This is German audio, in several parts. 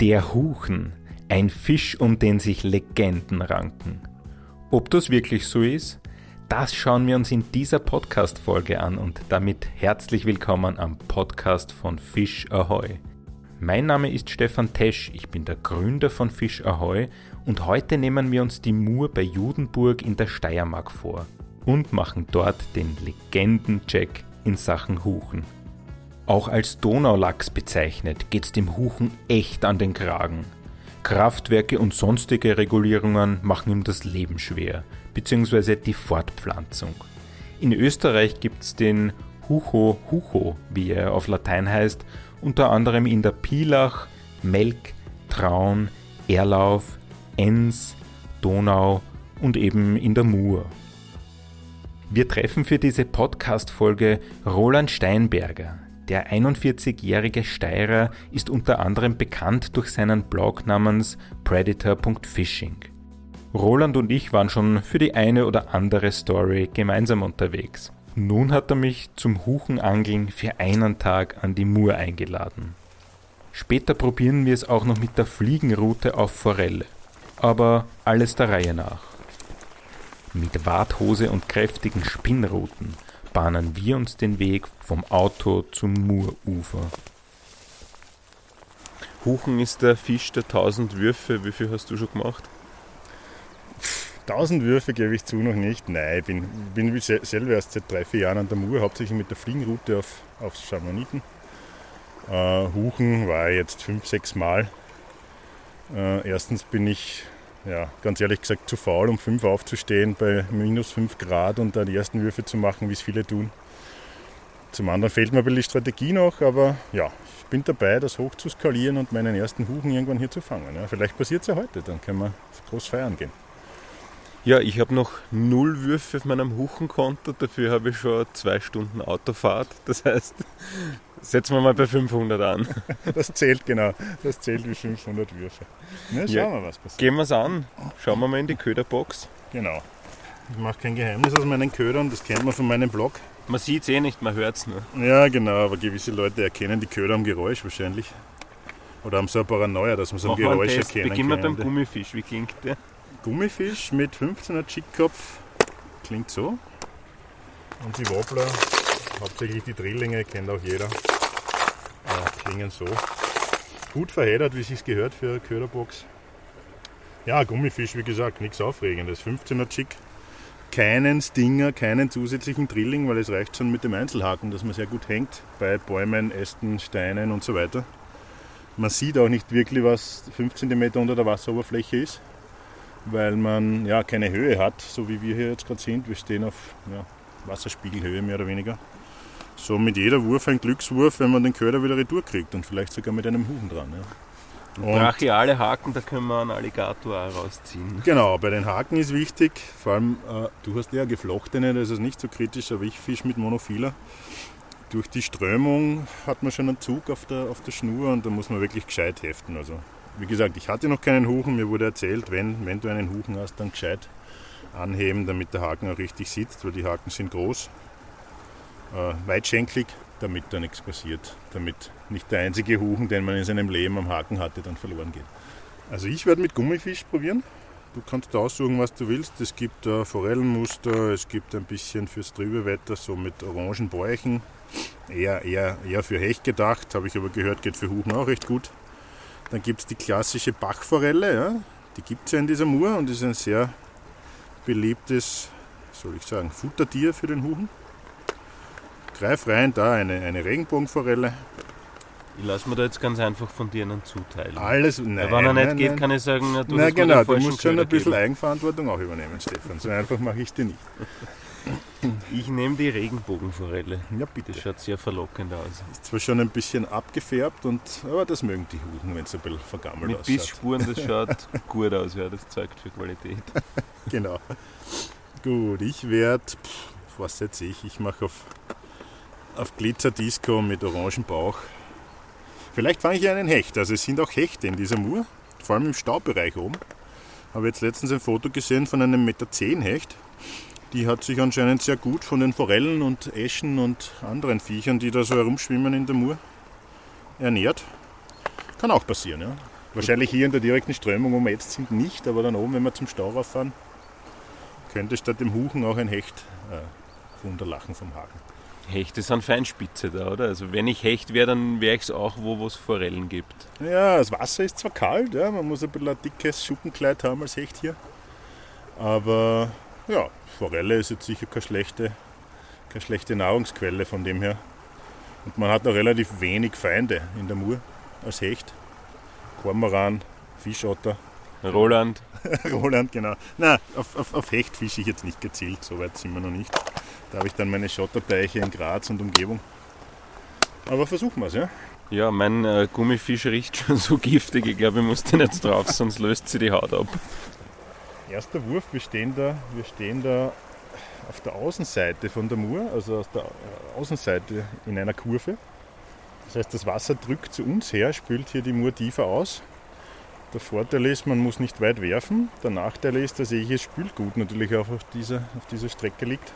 Der Huchen, ein Fisch, um den sich Legenden ranken. Ob das wirklich so ist? Das schauen wir uns in dieser Podcast-Folge an und damit herzlich willkommen am Podcast von Fish Ahoy. Mein Name ist Stefan Tesch, ich bin der Gründer von Fish Ahoy und heute nehmen wir uns die Mur bei Judenburg in der Steiermark vor und machen dort den Legenden-Check in Sachen Huchen. Auch als Donaulachs bezeichnet, geht's dem Huchen echt an den Kragen. Kraftwerke und sonstige Regulierungen machen ihm das Leben schwer, beziehungsweise die Fortpflanzung. In Österreich gibt's den Hucho Hucho, wie er auf Latein heißt, unter anderem in der Pielach, Melk, Traun, Erlauf, Enns, Donau und eben in der Mur. Wir treffen für diese Podcast-Folge Roland Steinberger, der 41-jährige Steirer ist unter anderem bekannt durch seinen Blog namens Predator.fishing. Roland und ich waren schon für die eine oder andere Story gemeinsam unterwegs. Nun hat er mich zum Huchenangeln für einen Tag an die Mur eingeladen. Später probieren wir es auch noch mit der Fliegenroute auf Forelle. Aber alles der Reihe nach. Mit Warthose und kräftigen Spinnruten bahnen wir uns den Weg vom Auto zum Murufer. Huchen ist der Fisch der 1000 Würfe. Wie viel hast du schon gemacht? 1000 Würfe gebe ich zu noch nicht. Nein, ich bin, bin selber erst seit drei, vier Jahren an der Mur, hauptsächlich mit der Fliegenroute auf, auf Schamoniten. Äh, Huchen war jetzt fünf, sechs Mal. Äh, erstens bin ich ja, ganz ehrlich gesagt zu faul, um fünf aufzustehen bei minus fünf Grad und dann die ersten Würfe zu machen, wie es viele tun. Zum anderen fehlt mir ein bisschen die Strategie noch, aber ja, ich bin dabei, das hoch zu skalieren und meinen ersten Huchen irgendwann hier zu fangen. Ja, vielleicht passiert es ja heute, dann können wir groß feiern gehen. Ja, ich habe noch null Würfe auf meinem Huchenkonto, dafür habe ich schon zwei Stunden Autofahrt. Das heißt, setzen wir mal bei 500 an. Das zählt genau, das zählt wie 500 Würfe. Na, schauen ja, wir, was passiert. Gehen wir es an. Schauen wir mal in die Köderbox. Genau. Ich mache kein Geheimnis aus meinen Ködern, das kennt man von meinem Blog. Man sieht es eh nicht, man hört es nur. Ja, genau, aber gewisse Leute erkennen die Köder am Geräusch wahrscheinlich. Oder haben so ein Paranoia, dass man so ein Geräusch erkennen Beginnen wir beim Gummifisch, wie klingt der? Gummifisch mit 15er Chickkopf klingt so. Und die Wobbler, hauptsächlich die Drillinge, kennt auch jeder, äh, klingen so. Gut verheddert, wie es gehört für Köderbox. Ja, Gummifisch, wie gesagt, nichts Aufregendes. 15er Chick, keinen Stinger, keinen zusätzlichen Drilling, weil es reicht schon mit dem Einzelhaken, dass man sehr gut hängt bei Bäumen, Ästen, Steinen und so weiter. Man sieht auch nicht wirklich, was 5 cm unter der Wasseroberfläche ist weil man ja keine Höhe hat, so wie wir hier jetzt gerade sind. Wir stehen auf ja, Wasserspiegelhöhe mehr oder weniger. So mit jeder Wurf ein Glückswurf, wenn man den Köder wieder retour kriegt und vielleicht sogar mit einem Huchen dran. Ja. Brachiale Haken, da können wir einen Alligator auch rausziehen. Genau, bei den Haken ist wichtig, vor allem äh, du hast ja geflochtene, das ist nicht so kritisch, aber ich fisch mit Monophiler. Durch die Strömung hat man schon einen Zug auf der, auf der Schnur und da muss man wirklich gescheit heften. Also wie gesagt, ich hatte noch keinen Huchen. Mir wurde erzählt, wenn, wenn du einen Huchen hast, dann gescheit anheben, damit der Haken auch richtig sitzt, weil die Haken sind groß, äh, weitschenklig, damit da nichts passiert, damit nicht der einzige Huchen, den man in seinem Leben am Haken hatte, dann verloren geht. Also ich werde mit Gummifisch probieren. Du kannst aussuchen, was du willst. Es gibt äh, Forellenmuster, es gibt ein bisschen fürs Trübewetter, so mit orangen Bäuchen. Eher, eher, eher für Hecht gedacht, habe ich aber gehört, geht für Huchen auch recht gut. Dann gibt es die klassische Bachforelle, ja. die gibt es ja in dieser Mur und ist ein sehr beliebtes, soll ich sagen, Futtertier für den Huchen. Greif rein, da eine, eine Regenbogenforelle. Ich lasse mir da jetzt ganz einfach von dir einen zuteilen. Alles, nein. Wenn er nicht nein, geht, nein. kann ich sagen, du Na genau, du musst schon ein bisschen. Eigenverantwortung auch übernehmen, Stefan. So einfach mache ich dir nicht. Ich nehme die Regenbogenforelle. Ja, bitte. Das schaut sehr verlockend aus. Ist zwar schon ein bisschen abgefärbt, und, aber das mögen die Huchen, wenn es ein bisschen vergammelt Mit ausschaut. Mit Bissspuren, das schaut gut aus, ja, das zeugt für Qualität. genau. Gut, ich werde, was setze ich? Ich mache auf, auf Glitzer Disco mit orangen Bauch. Vielleicht fange ich einen Hecht. Also es sind auch Hechte in dieser Mur, vor allem im Staubereich oben. Habe jetzt letztens ein Foto gesehen von einem Meter 10 Hecht. Die hat sich anscheinend sehr gut von den Forellen und Eschen und anderen Viechern, die da so herumschwimmen in der Mur, ernährt. Kann auch passieren, ja. Wahrscheinlich hier in der direkten Strömung, wo wir jetzt sind, nicht, aber dann oben, wenn wir zum Stau rauffahren, könnte statt dem Huchen auch ein Hecht äh, runterlachen vom Haken. Hechte sind Feinspitze da, oder? Also wenn ich Hecht wäre, dann wäre ich es auch, wo es Forellen gibt. Ja, das Wasser ist zwar kalt, ja, man muss ein bisschen ein dickes Schuppenkleid haben als Hecht hier. Aber ja, Forelle ist jetzt sicher keine schlechte, keine schlechte Nahrungsquelle von dem her. Und man hat noch relativ wenig Feinde in der Mur als Hecht. Kormoran, Fischotter. Roland. Roland, genau. Na, auf, auf, auf Hecht fische ich jetzt nicht gezielt, so weit sind wir noch nicht. Da habe ich dann meine Schotterteiche in Graz und Umgebung. Aber versuchen wir es, ja? Ja, mein äh, Gummifisch riecht schon so giftig. Ich glaube, ich muss den jetzt drauf, sonst löst sie die Haut ab. Erster Wurf, wir stehen da, wir stehen da auf der Außenseite von der Mur, also aus der Außenseite in einer Kurve. Das heißt, das Wasser drückt zu uns her, spült hier die Mur tiefer aus. Der Vorteil ist, man muss nicht weit werfen. Der Nachteil ist, dass eh hier Spülgut natürlich auch auf dieser, auf dieser Strecke liegt.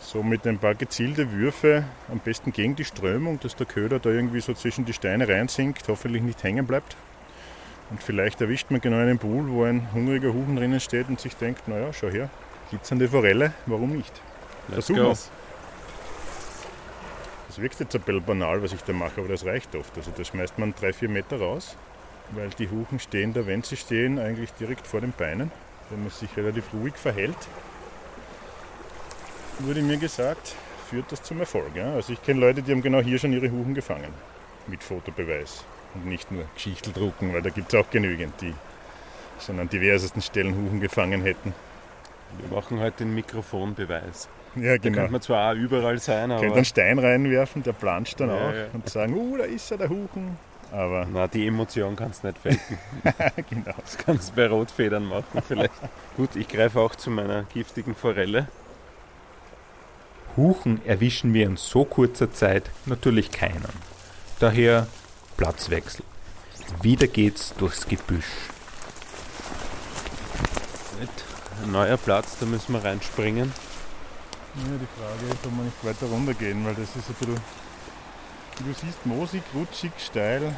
So mit ein paar gezielte Würfe, am besten gegen die Strömung, dass der Köder da irgendwie so zwischen die Steine reinsinkt, hoffentlich nicht hängen bleibt. Und vielleicht erwischt man genau einen Pool, wo ein hungriger Huchen drinnen steht und sich denkt, naja, schau her, glitzernde Forelle, warum nicht? Let's Versuchen go. wir's. Das wirkt jetzt ein bisschen banal, was ich da mache, aber das reicht oft. Also das schmeißt man drei, vier Meter raus, weil die Huchen stehen da, wenn sie stehen, eigentlich direkt vor den Beinen, wenn man sich relativ ruhig verhält. Wurde mir gesagt, führt das zum Erfolg. Ja? Also ich kenne Leute, die haben genau hier schon ihre Huchen gefangen, mit Fotobeweis. Und nicht nur Geschichtel drucken, weil da gibt es auch genügend, die schon an diversesten Stellen Huchen gefangen hätten. Wir machen heute den Mikrofonbeweis. Ja, Da könnte man zwar auch überall sein, Könnt aber einen Stein reinwerfen, der planscht dann Ja, auch ja. und sagen, uh, da ist er, der Huchen. Aber na, die Emotion kannst du nicht faken. genau. Das kannst du bei Rotfedern machen vielleicht. Gut, ich greife auch zu meiner giftigen Forelle. Huchen erwischen wir in so kurzer Zeit natürlich keinen. Daher Platzwechsel. Wieder geht's durchs Gebüsch. Ein neuer Platz, da müssen wir reinspringen. Ja, die Frage ist, ob wir nicht weiter runtergehen, weil das ist ein bisschen, wie du siehst, moosig, rutschig, steil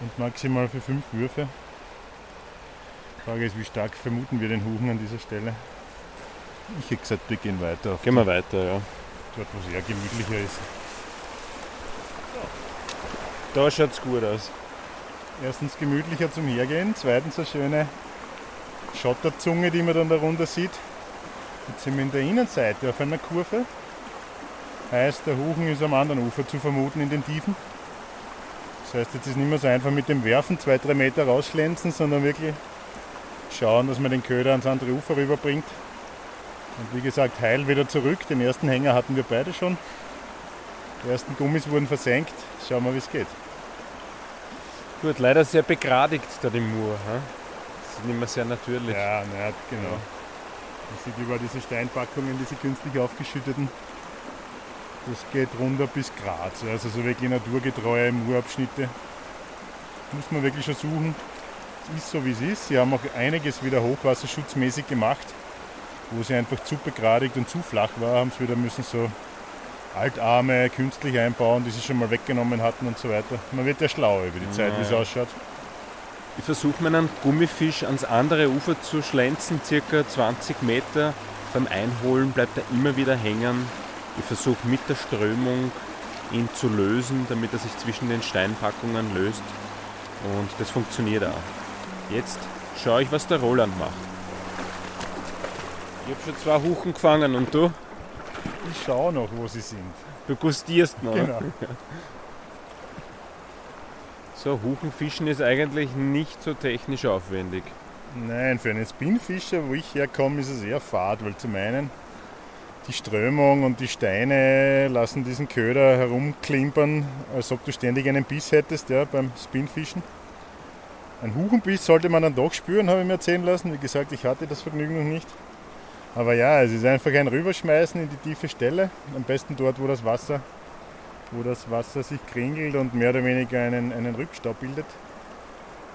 und maximal für fünf Würfe. Die Frage ist, wie stark vermuten wir den Huchen an dieser Stelle? Ich hätte gesagt, wir gehen weiter Gehen wir weiter, ja. dort, wo es eher gemütlicher ist. Da schaut's gut aus. Erstens gemütlicher zum Hergehen, zweitens eine schöne Schotterzunge, die man dann darunter sieht. Jetzt sind wir in der Innenseite auf einer Kurve. Heißt, der Huchen ist am anderen Ufer zu vermuten in den Tiefen. Das heißt, jetzt ist nicht mehr so einfach mit dem Werfen zwei, drei Meter rausschlänzen, sondern wirklich schauen, dass man den Köder ans andere Ufer rüberbringt. Und wie gesagt, heil wieder zurück. Den ersten Hänger hatten wir beide schon. Die ersten Gummis wurden versenkt. Schauen wir, wie es geht. Gut, leider sehr begradigt da die Mur. He? Das ist nicht mehr sehr natürlich. Ja, naja, genau. Man sieht über diese Steinpackungen, diese künstlich aufgeschütteten. Das geht runter bis Graz. Also so wirklich naturgetreue Murabschnitte. Muss man wirklich schon suchen. Es ist so wie es ist. Sie haben auch einiges wieder hochwasserschutzmäßig gemacht. Wo sie einfach zu begradigt und zu flach war, haben sie wieder müssen so Altarme künstlich einbauen, die sie schon mal weggenommen hatten und so weiter. Man wird ja schlauer über die Zeit, wie es ausschaut. Ich versuche meinen Gummifisch ans andere Ufer zu schlänzen, circa 20 Meter. Beim Einholen bleibt er immer wieder hängen. Ich versuche mit der Strömung ihn zu lösen, damit er sich zwischen den Steinpackungen löst. Und das funktioniert auch. Jetzt schaue ich, was der Roland macht. Ich habe schon zwei Huchen gefangen und du? Ich schaue noch, wo sie sind. Du gustierst noch. Genau. So, Huchenfischen ist eigentlich nicht so technisch aufwendig. Nein, für einen Spinnfischer, wo ich herkomme, ist es eher fad, weil zum einen die Strömung und die Steine lassen diesen Köder herumklimpern, als ob du ständig einen Biss hättest ja, beim Spinnfischen. Ein Huchenbiss sollte man dann doch spüren, habe ich mir erzählen lassen. Wie gesagt, ich hatte das Vergnügen noch nicht. Aber ja, es ist einfach ein Rüberschmeißen in die tiefe Stelle. Am besten dort, wo das Wasser, wo das Wasser sich kringelt und mehr oder weniger einen, einen Rückstau bildet.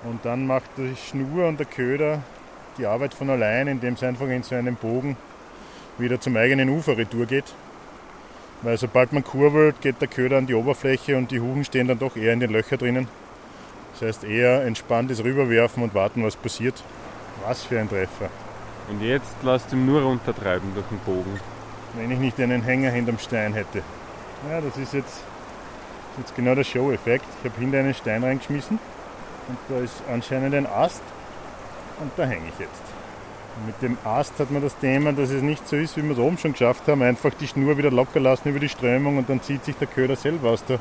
Und dann macht die Schnur und der Köder die Arbeit von allein, indem es einfach in so einem Bogen wieder zum eigenen Ufer retour geht. Weil sobald man kurbelt, geht der Köder an die Oberfläche und die Huchen stehen dann doch eher in den Löchern drinnen. Das heißt eher entspanntes Rüberwerfen und warten, was passiert. Was für ein Treffer. Und jetzt lasst ihn nur runtertreiben durch den Bogen. Wenn ich nicht einen Hänger hinterm Stein hätte. Ja, das ist jetzt, jetzt genau der Show-Effekt. Ich habe hinter einen Stein reingeschmissen und da ist anscheinend ein Ast und da hänge ich jetzt. Und mit dem Ast hat man das Thema, dass es nicht so ist, wie wir es oben schon geschafft haben. Einfach die Schnur wieder locker lassen über die Strömung und dann zieht sich der Köder selber aus der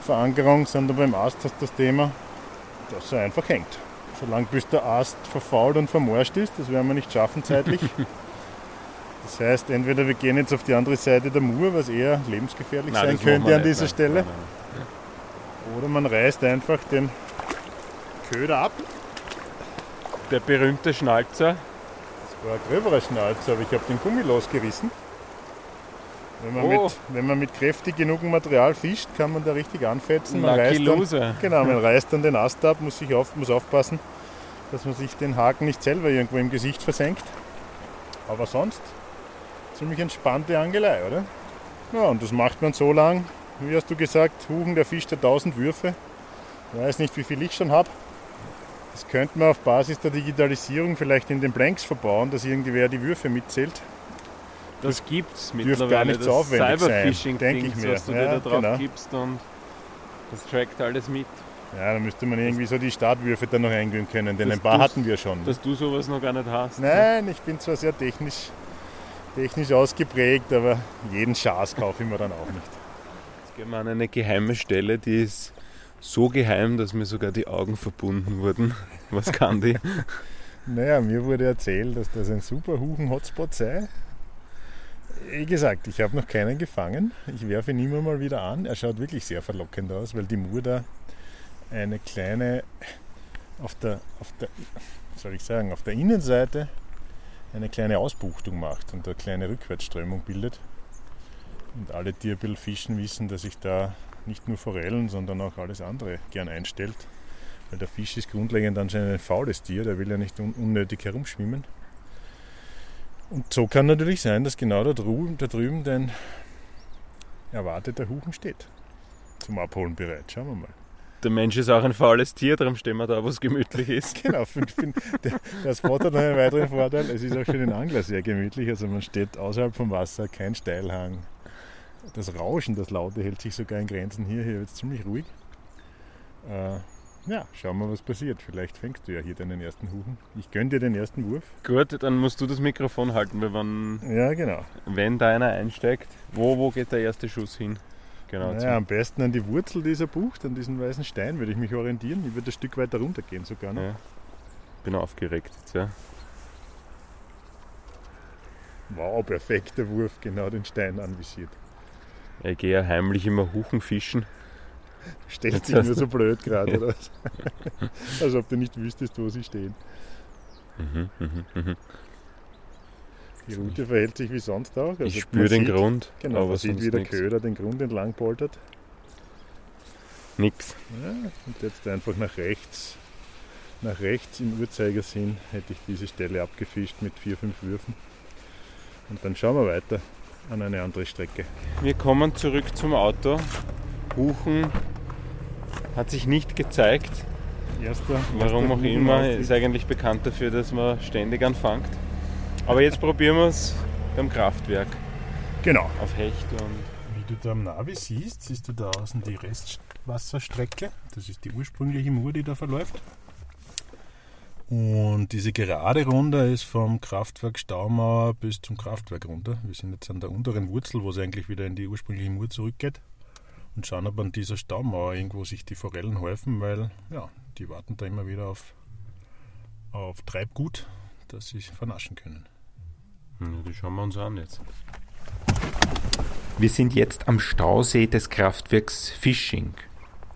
Verankerung, sondern beim Ast hast du das Thema, dass er einfach hängt. Solange bis der Ast verfault und vermorscht ist, das werden wir nicht schaffen zeitlich. Das heißt, entweder wir gehen jetzt auf die andere Seite der Mur, was eher lebensgefährlich Nein, sein könnte an nicht, dieser nein. Stelle. Nein, Oder man reißt einfach den Köder ab. Der berühmte Schnalzer. Das war ein gröberer Schnalzer, aber ich habe den Gummi losgerissen. Wenn man, Oh. mit, wenn man mit kräftig genug Material fischt, kann man da richtig anfetzen. Man Lucky reißt dann, genau, man reißt dann den Ast ab, muss, sich auf, muss aufpassen, dass man sich den Haken nicht selber irgendwo im Gesicht versenkt. Aber sonst ziemlich entspannte Angelei, oder? Ja, und das macht man so lang, wie hast du gesagt, Hugen, der fischt ja 1000 Würfe. Ich weiß nicht, wie viel ich schon habe. Das könnte man auf Basis der Digitalisierung vielleicht in den Blanks verbauen, dass irgendwer die Würfe mitzählt. Das gibt's Dürfte mittlerweile. gar nicht das so mir. was du Ja, dir da drauf genau. gibst und das trackt alles mit. Ja, da müsste man irgendwie so die Startwürfe dann noch eingehen können, denn Das ein paar hatten wir schon. Dass du sowas noch gar nicht hast. Nein, ich bin zwar sehr technisch, technisch ausgeprägt, aber jeden Schaß kaufe ich mir dann auch nicht. Jetzt gehen wir an eine geheime Stelle, die ist so geheim, dass mir sogar die Augen verbunden wurden. Was kann die? Naja, mir wurde erzählt, dass das ein super Huchen-Hotspot sei. Wie gesagt, ich habe noch keinen gefangen. Ich werfe ihn immer mal wieder an. Er schaut wirklich sehr verlockend aus, weil die Mur da eine kleine, auf der, auf der, soll ich sagen, auf der Innenseite eine kleine Ausbuchtung macht und eine kleine Rückwärtsströmung bildet. Und alle, die ein bisschen fischen, wissen, dass ich da nicht nur Forellen, sondern auch alles andere gern einstellt. Weil der Fisch ist grundlegend anscheinend ein faules Tier, der will ja nicht un unnötig herumschwimmen. Und so kann natürlich sein, dass genau da drüben, da drüben dein erwarteter Huchen steht. Zum Abholen bereit. Schauen wir mal. Der Mensch ist auch ein faules Tier, darum stehen wir da, wo es gemütlich ist. Genau, für, der, der Spot hat noch einen weiteren Vorteil. Es ist auch für den Angler sehr gemütlich. Also man steht außerhalb vom Wasser, kein Steilhang. Das Rauschen, das Laute hält sich sogar in Grenzen hier. Hier wird es ziemlich ruhig. Äh, ja, schauen wir, was passiert. Vielleicht fängst du ja hier deinen ersten Huchen. Ich gönne dir den ersten Wurf. Gut, dann musst du das Mikrofon halten, weil wenn, Ja, genau. wenn da einer einsteigt, wo, wo geht der erste Schuss hin? Genau. Naja, am besten an die Wurzel dieser Bucht, an diesen weißen Stein würde ich mich orientieren. Ich würde ein Stück weiter runtergehen sogar noch. Ja. Bin aufgeregt jetzt, ja. Wow, perfekter Wurf, genau den Stein anvisiert. Ich gehe ja heimlich immer Huchen fischen. Stellst dich hast nur so blöd gerade, oder? was? Als ob du nicht wüsstest, wo sie stehen. Mhm, mhm, mhm. Die Route verhält sich wie sonst auch. Also Ich spüre den sieht- Grund, Genau, aber man sieht, wie der nix. Köder den Grund entlang poltert. Nix. Ja, und jetzt einfach nach rechts. Nach rechts im Uhrzeigersinn hätte ich diese Stelle abgefischt mit vier, fünf Würfen. Und dann schauen wir weiter an eine andere Strecke. Wir kommen zurück zum Auto. Huchen hat sich nicht gezeigt. Erster, Warum auch immer, ist eigentlich bekannt dafür, dass man ständig anfängt. Aber jetzt probieren wir es beim Kraftwerk Genau. auf Hecht und Wie du da am Navi siehst, siehst du da außen die Restwasserstrecke. Das ist die ursprüngliche Mur, die da verläuft. Und diese gerade Runde ist vom Kraftwerk Staumauer bis zum Kraftwerk runter. Wir sind jetzt an der unteren Wurzel, wo es eigentlich wieder in die ursprüngliche Mur zurückgeht. Und schauen, ob an dieser Staumauer irgendwo sich die Forellen häufen, weil ja, die warten da immer wieder auf, auf Treibgut, das sie vernaschen können. Ja, die schauen wir uns an jetzt. Wir sind jetzt am Stausee des Kraftwerks Fishing.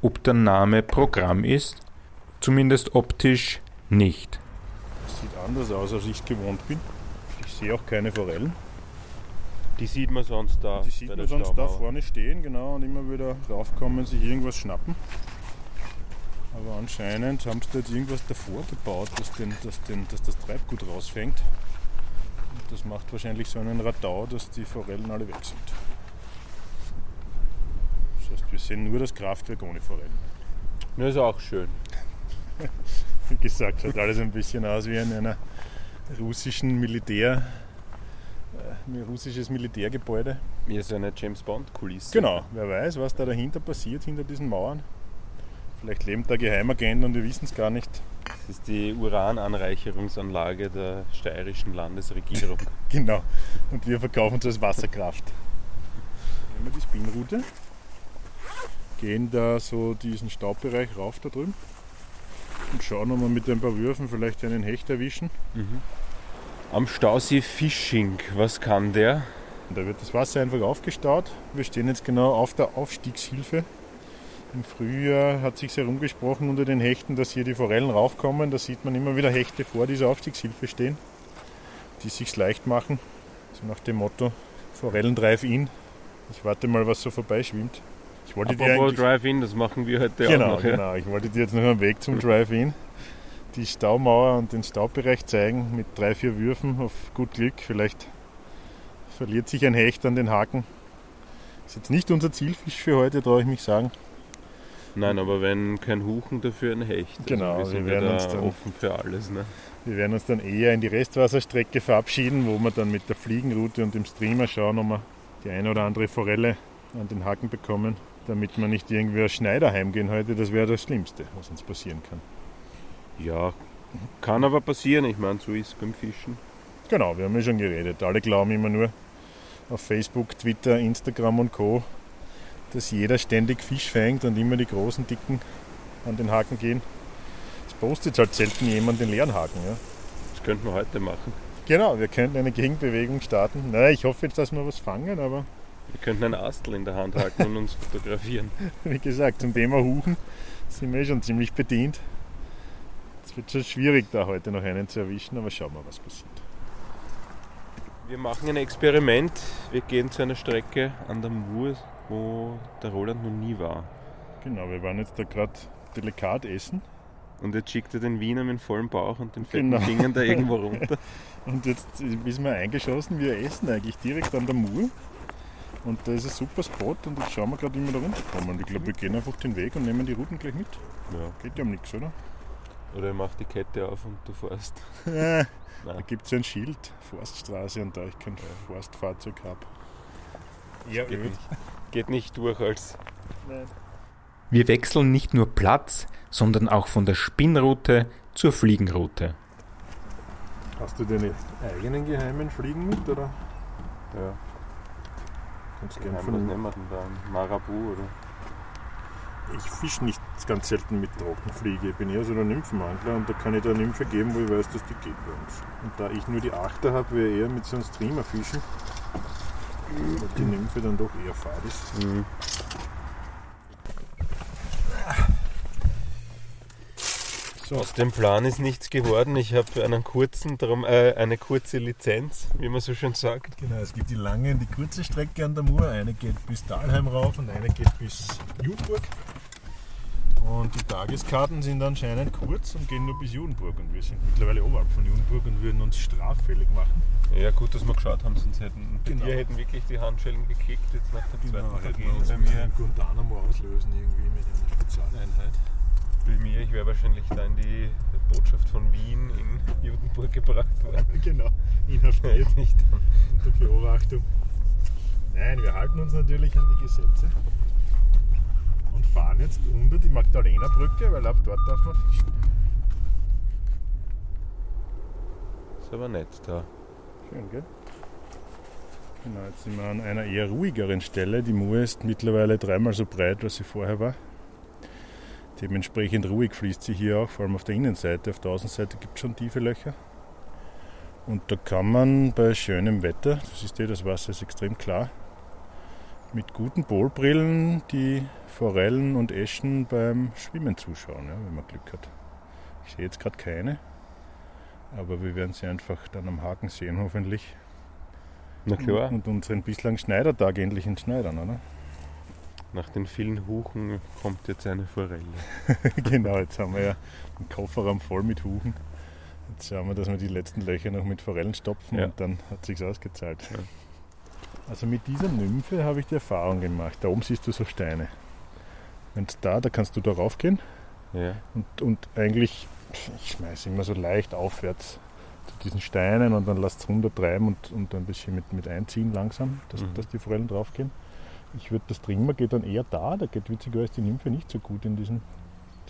Ob der Name Programm ist? Zumindest optisch nicht. Das sieht anders aus, als ich es gewohnt bin. Ich sehe auch keine Forellen. Die sieht man sonst da. Die sieht man sonst da vorne stehen, genau, und immer wieder raufkommen, sich irgendwas schnappen. Aber anscheinend haben sie da jetzt irgendwas davor gebaut, dass, den, dass, den, dass das Treibgut rausfängt. Und das macht wahrscheinlich so einen Radau, dass die Forellen alle weg sind. Das heißt, wir sehen nur das Kraftwerk ohne Forellen. Ja, ist auch schön. Wie gesagt, schaut alles ein bisschen aus wie in einer russischen Militär, ein russisches Militärgebäude. Wie so eine James Bond-Kulisse. Genau, wer weiß, was da dahinter passiert, hinter diesen Mauern. Vielleicht leben da Geheimagenten und wir wissen es gar nicht. Das ist die Urananreicherungsanlage der steirischen Landesregierung. Genau. Und wir verkaufen es als Wasserkraft. Nehmen wir die Spinnroute, gehen da so diesen Staubbereich rauf da drüben und schauen, ob wir mit ein paar Würfen vielleicht einen Hecht erwischen. Am Stausee Fishing, was kann der? Da wird das Wasser einfach aufgestaut. Wir stehen jetzt genau auf der Aufstiegshilfe. Im Frühjahr hat sich herumgesprochen unter den Hechten, dass hier die Forellen raufkommen. Da sieht man immer wieder Hechte vor dieser Aufstiegshilfe stehen, die sich leicht machen. So nach dem Motto Forellen Drive-In. Ich warte mal, was so vorbeischwimmt. Ich wollte dir Apropos eigentlich, Drive-In, das machen wir heute genau, auch noch. Ja? genau. Ich wollte dir jetzt noch am Weg zum Drive-In die Staumauer und den Staubbereich zeigen mit drei, vier Würfen auf gut Glück. Vielleicht verliert sich ein Hecht an den Haken. Ist jetzt nicht unser Zielfisch für heute, traue ich mich sagen. Nein, aber wenn kein Huchen dafür ein Hecht. Also Genau, wir wir sind werden uns da dann- offen für alles. Ne? Wir werden uns dann eher in die Restwasserstrecke verabschieden, wo wir dann mit der Fliegenroute und dem Streamer schauen, ob wir die eine oder andere Forelle an den Haken bekommen, damit wir nicht irgendwie als Schneider heimgehen heute. Das wäre das Schlimmste, was uns passieren kann. Ja, kann aber passieren. Ich meine, so ist es beim Fischen. Genau, wir haben ja schon geredet. Alle glauben immer nur auf Facebook, Twitter, Instagram und Co., dass jeder ständig Fisch fängt und immer die großen, dicken an den Haken gehen. Es postet halt selten jemand den leeren Haken. Ja? Das könnten wir heute machen. Genau, wir könnten eine Gegenbewegung starten. Naja, ich hoffe jetzt, dass wir was fangen, aber Wir könnten einen Astel in der Hand halten und uns fotografieren. wie gesagt, zum Thema Huchen sind wir schon ziemlich bedient. Es wird schon schwierig, da heute noch einen zu erwischen, aber schauen wir, was passiert. Wir machen ein Experiment. Wir gehen zu einer Strecke an der Mur, wo der Roland noch nie war. Genau, wir waren jetzt da gerade delikat essen Und jetzt schickt er den Wiener mit vollem Bauch und den fetten Genau. Fingern da irgendwo runter. und jetzt ist mir eingeschossen, wir essen eigentlich direkt an der Mur. Und da ist ein super Spot und jetzt schauen wir gerade, wie wir da runterkommen. Ich glaube, wir gehen einfach den Weg und nehmen die Routen gleich mit. Ja. Geht ja um nichts, oder? Oder er macht die Kette auf und du fährst. da Nein. gibt es ja ein Schild, Forststraße, und da ich kein Forstfahrzeug habe. Ja, Geht nicht, geht nicht durch als. Wir wechseln nicht nur Platz, sondern auch von der Spinnroute zur Fliegenroute. Hast du deine eigenen geheimen Fliegen mit, oder? Ja, Kannst Nein, gerne was von nehmen wir denn da? Marabu oder? Ich fische nicht ganz selten mit Trockenfliege. Ich bin eher so der Nymphenangler und da kann ich der Nymphe geben, wo ich weiß, dass die geht bei uns. Und da ich nur die Achter habe, ich eher mit so einem Streamer fischen. Weil die Nymphe dann doch eher fad ist. Mhm. So, Aus dem Plan ist nichts geworden. Ich habe einen kurzen, darum äh, eine kurze Lizenz, wie man so schön sagt. genau, es gibt die lange und die kurze Strecke an der Mur. Eine geht bis Dahlheim rauf und eine geht bis Judenburg. Und die Tageskarten sind anscheinend kurz und gehen nur bis Judenburg. Und wir sind mittlerweile oberhalb von Judenburg und würden uns straffällig machen. Ja, gut, dass wir geschaut haben, sonst hätten Genau. wir hätten wirklich die Handschellen gekickt jetzt nach dem zweiten hätten Vergehen. wir uns Bei mir, Guantanamo auslösen irgendwie mit einer Spezialeinheit. bei mir, ich wäre wahrscheinlich da in die Botschaft von Wien in Judenburg gebracht worden. genau, inhaftiert Nicht. unter Beobachtung. Nein, wir halten uns natürlich an die Gesetze und fahren jetzt unter die Magdalena-Brücke, weil ab dort darf man fischen. Ist aber nett da. Schön, gell? Genau, jetzt sind wir an einer eher ruhigeren Stelle. Die Mur ist mittlerweile dreimal so breit, als sie vorher war. Dementsprechend ruhig fließt sie hier auch, vor allem auf der Innenseite. Auf der Außenseite gibt es schon tiefe Löcher. Und da kann man bei schönem Wetter, das ist eh, das Wasser ist extrem klar, mit guten Polbrillen die Forellen und Eschen beim Schwimmen zuschauen, ja, wenn man Glück hat. Ich sehe jetzt gerade keine, aber wir werden sie einfach dann am Haken sehen, hoffentlich. Na klar, Und unseren bislang Schneidertag endlich entschneidern, oder? nach den vielen Huchen kommt jetzt eine Forelle. genau, jetzt haben wir ja einen Kofferraum voll mit Huchen. Jetzt schauen wir, dass wir die letzten Löcher noch mit Forellen stopfen Ja. und dann hat sich's ausgezahlt. Ja. Also mit dieser Nymphe habe ich die Erfahrung gemacht. Da oben siehst du so Steine. Wenn da, da kannst du da raufgehen Ja. Und, und eigentlich, ich schmeiße immer so leicht aufwärts zu diesen Steinen und dann lasst es runtertreiben und, und ein bisschen mit, mit einziehen langsam, dass, Mhm. dass die Forellen draufgehen. Ich würde das Trimmer geht dann eher da, da geht witzigerweise die Nymphe nicht so gut in diesen,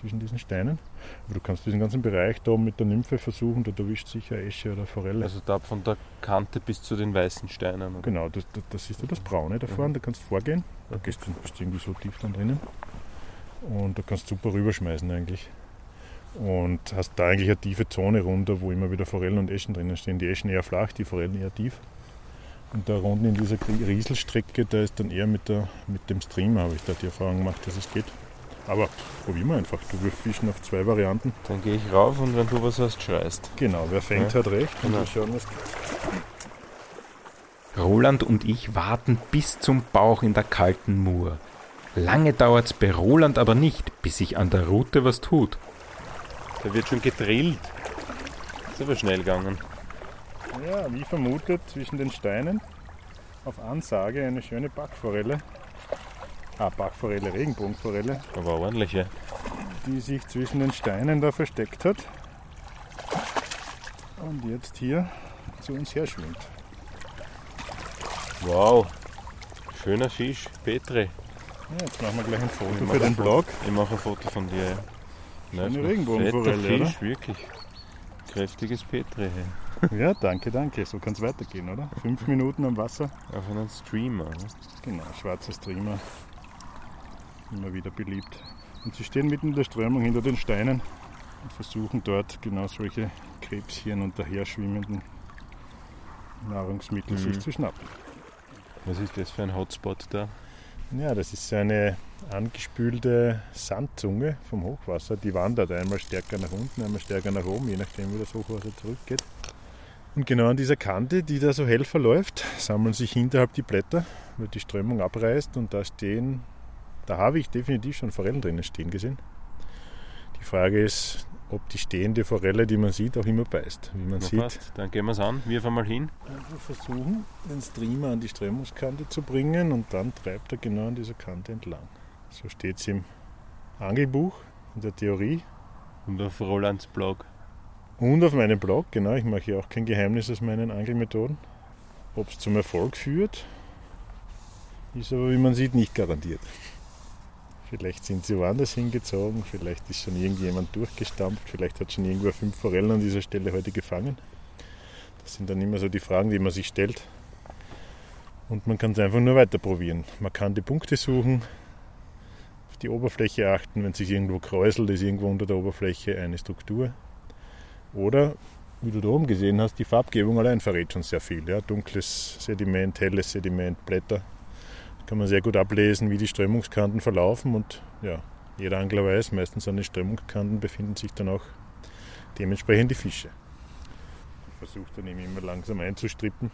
zwischen diesen Steinen. Aber du kannst diesen ganzen Bereich da mit der Nymphe versuchen, da erwischt sicher Esche oder Forelle. Also da von der Kante bis zu den weißen Steinen. Oder? Genau, das, das, das ist ja das Braune da vorne, da kannst du vorgehen. Da gehst du, bist du irgendwie so tief dann drinnen. Und da kannst du super rüberschmeißen eigentlich. Und hast da eigentlich eine tiefe Zone runter, wo immer wieder Forellen und Eschen drinnen stehen. Die Eschen eher flach, die Forellen eher tief. Und da unten in dieser Rieselstrecke, da ist dann eher mit, der, mit dem Streamer, habe ich da die Erfahrung gemacht, dass es geht. Aber probieren wir einfach. Du wirst Fischen auf zwei Varianten. Dann gehe ich rauf und wenn du was hast, schreist. Genau, wer fängt, Ja. hat recht. Und Genau. wir schauen, was Roland und ich warten bis zum Bauch in der kalten Mur. Lange dauert's bei Roland aber nicht, bis sich an der Route was tut. Da wird schon gedrillt. Ist aber schnell gegangen. Ja, wie vermutet, zwischen den Steinen auf Ansage eine schöne Backforelle. Ah, Backforelle, Regenbogenforelle, Aber ordentlich, ja. die sich zwischen den Steinen da versteckt hat und jetzt hier zu uns her schwimmt. Wow. Schöner Fisch. Petri. Ja, jetzt machen wir gleich ein Foto für den. Blog. Ich mache ein Foto von dir, ja. Schöne ist ein Regenbogenforelle, fetter oder? Fisch, wirklich. Kräftiges Petri. Ja. Ja, danke, danke. So kann es weitergehen, oder? Fünf Minuten am Wasser. Auf einen Streamer. ne? Genau, schwarzer Streamer. Immer wieder beliebt. Und sie stehen mitten in der Strömung hinter den Steinen und versuchen dort genau solche Krebschen und daher schwimmenden Nahrungsmittel Mhm. sich zu schnappen. Was ist das für ein Hotspot da? Ja, das ist so eine angespülte Sandzunge vom Hochwasser. Die wandert einmal stärker nach unten, einmal stärker nach oben, je nachdem wie das Hochwasser zurückgeht. Und genau an dieser Kante, die da so hell verläuft, sammeln sich hinterhalb die Blätter, weil die Strömung abreißt und da stehen, da habe ich definitiv schon Forellen drinnen stehen gesehen. Die Frage ist, ob die stehende Forelle, die man sieht, auch immer beißt. Wie man Na sieht, passt. Dann gehen wir es an. Wirf einmal hin. Einfach versuchen, den Streamer an die Strömungskante zu bringen und dann treibt er genau an dieser Kante entlang. So steht es im Angelbuch, in der Theorie Und auf Rolands Blog. und auf meinem Blog. Genau, ich mache ja auch kein Geheimnis aus meinen Angelmethoden. Ob es zum Erfolg führt, ist aber, wie man sieht, nicht garantiert. Vielleicht sind sie woanders hingezogen, vielleicht ist schon irgendjemand durchgestampft, vielleicht hat schon irgendwer fünf Forellen an dieser Stelle heute gefangen. Das sind dann immer so die Fragen, die man sich stellt. Und man kann es einfach nur weiter probieren. Man kann die Punkte suchen, auf die Oberfläche achten, wenn sich irgendwo kräuselt, ist irgendwo unter der Oberfläche eine Struktur. Oder, wie du da oben gesehen hast, die Farbgebung allein verrät schon sehr viel. Ja? Dunkles Sediment, helles Sediment, Blätter. Kann man sehr gut ablesen, wie die Strömungskanten verlaufen und ja, jeder Angler weiß, meistens an den Strömungskanten befinden sich dann auch dementsprechend die Fische. Ich versuche dann eben immer langsam einzustrippen.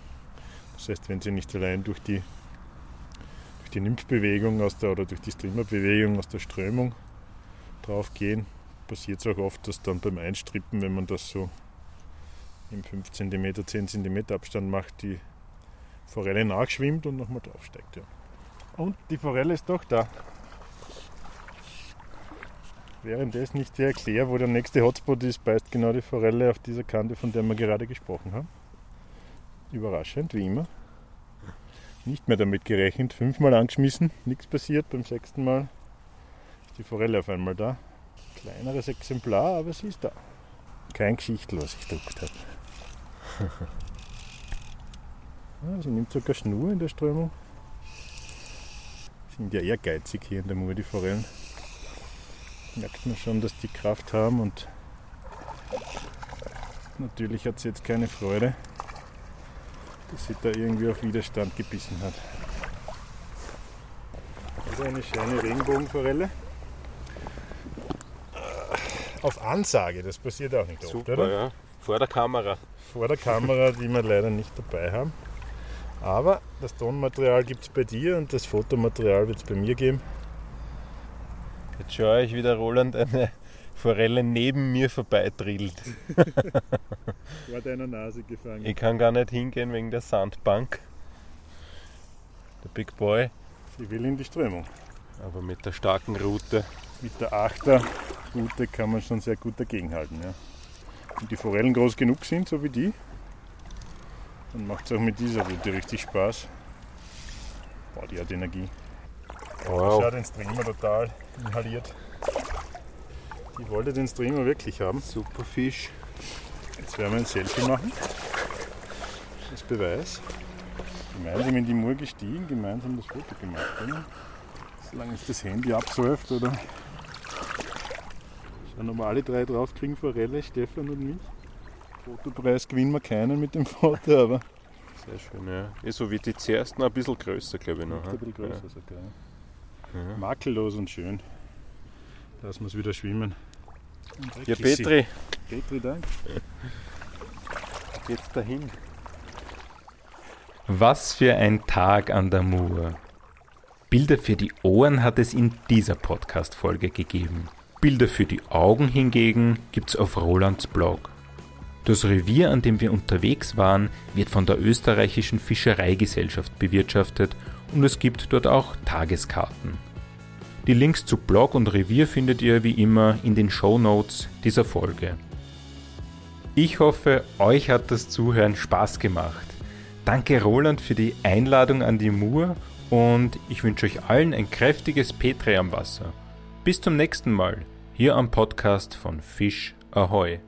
Das heißt, wenn sie nicht allein durch die, durch die Nymphbewegung aus der, oder durch die Streamerbewegung aus der Strömung drauf gehen, passiert es auch oft, dass dann beim Einstrippen, wenn man das so im 5 cm, 10 cm Abstand macht, die Forelle nachschwimmt und nochmal draufsteigt. Ja. Und die Forelle ist doch da. Währenddessen ich dir erkläre, wo der nächste Hotspot ist, beißt genau die Forelle auf dieser Kante, von der wir gerade gesprochen haben. Überraschend, wie immer. Nicht mehr damit gerechnet. Fünfmal angeschmissen, nichts passiert. Beim sechsten Mal ist die Forelle auf einmal da. Kleineres Exemplar, aber sie ist da. Kein Geschichtel, was ich gedruckt habe. Ah, sie nimmt sogar Schnur in der Strömung. Sind ja eher geizig hier in der Mur, die Forellen. Merkt man schon, dass die Kraft haben und natürlich hat sie jetzt keine Freude, dass sie da irgendwie auf Widerstand gebissen hat. Also eine schöne Regenbogenforelle. Auf Ansage, das passiert auch nicht oft, Super, oder? ja. Vor der Kamera. vor der Kamera, die wir leider nicht dabei haben. Aber das Tonmaterial gibt es bei dir und das Fotomaterial wird es bei mir geben. Jetzt schaue ich, wie der Roland eine Forelle neben mir vorbeidrillt. Vor deiner Nase gefangen. Ich kann gar nicht hingehen wegen der Sandbank. Der Big Boy. Sie will in die Strömung. Aber mit der starken Route. Mit der Achter gute kann man schon sehr gut dagegenhalten. Ja. Wenn die Forellen groß genug sind, so wie die, dann macht es auch mit dieser Route richtig Spaß. Boah, die hat Energie. Wow. Schau den Streamer total inhaliert. Die wollte den Streamer wirklich haben. Super Fisch. Jetzt werden wir ein Selfie machen. Als Beweis. Gemeinsam in die Mur gestiegen, gemeinsam das Foto gemacht. Oder? Solange es das Handy absäuft oder. Schauen, ob wir alle drei draufkriegen, Forelle, Stefan und mich. Fotopreis gewinnen wir keinen mit dem Foto, aber. Sehr schön, ja. Eh, so wie die zuerst noch ein bisschen größer, glaube ich. Noch, ein bisschen größer ja. sogar. Ja. Makellos und schön. Lassen wir es wieder schwimmen. Ja, Petri. Petri, danke. Geht's dahin? Was für ein Tag an der Mur. Bilder für die Ohren hat es in dieser Podcast-Folge gegeben. Bilder für die Augen hingegen gibt's auf Rolands Blog. Das Revier, an dem wir unterwegs waren, wird von der österreichischen Fischereigesellschaft bewirtschaftet und es gibt dort auch Tageskarten. Die Links zu Blog und Revier findet ihr wie immer in den Show Notes dieser Folge. Ich hoffe, euch hat das Zuhören Spaß gemacht. Danke Roland für die Einladung an die Mur und ich wünsche euch allen ein kräftiges Petre am Wasser. Bis zum nächsten Mal, hier am Podcast von Fisch Ahoy.